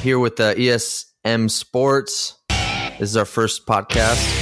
here with uh, the ESM Sports. This is our first podcast.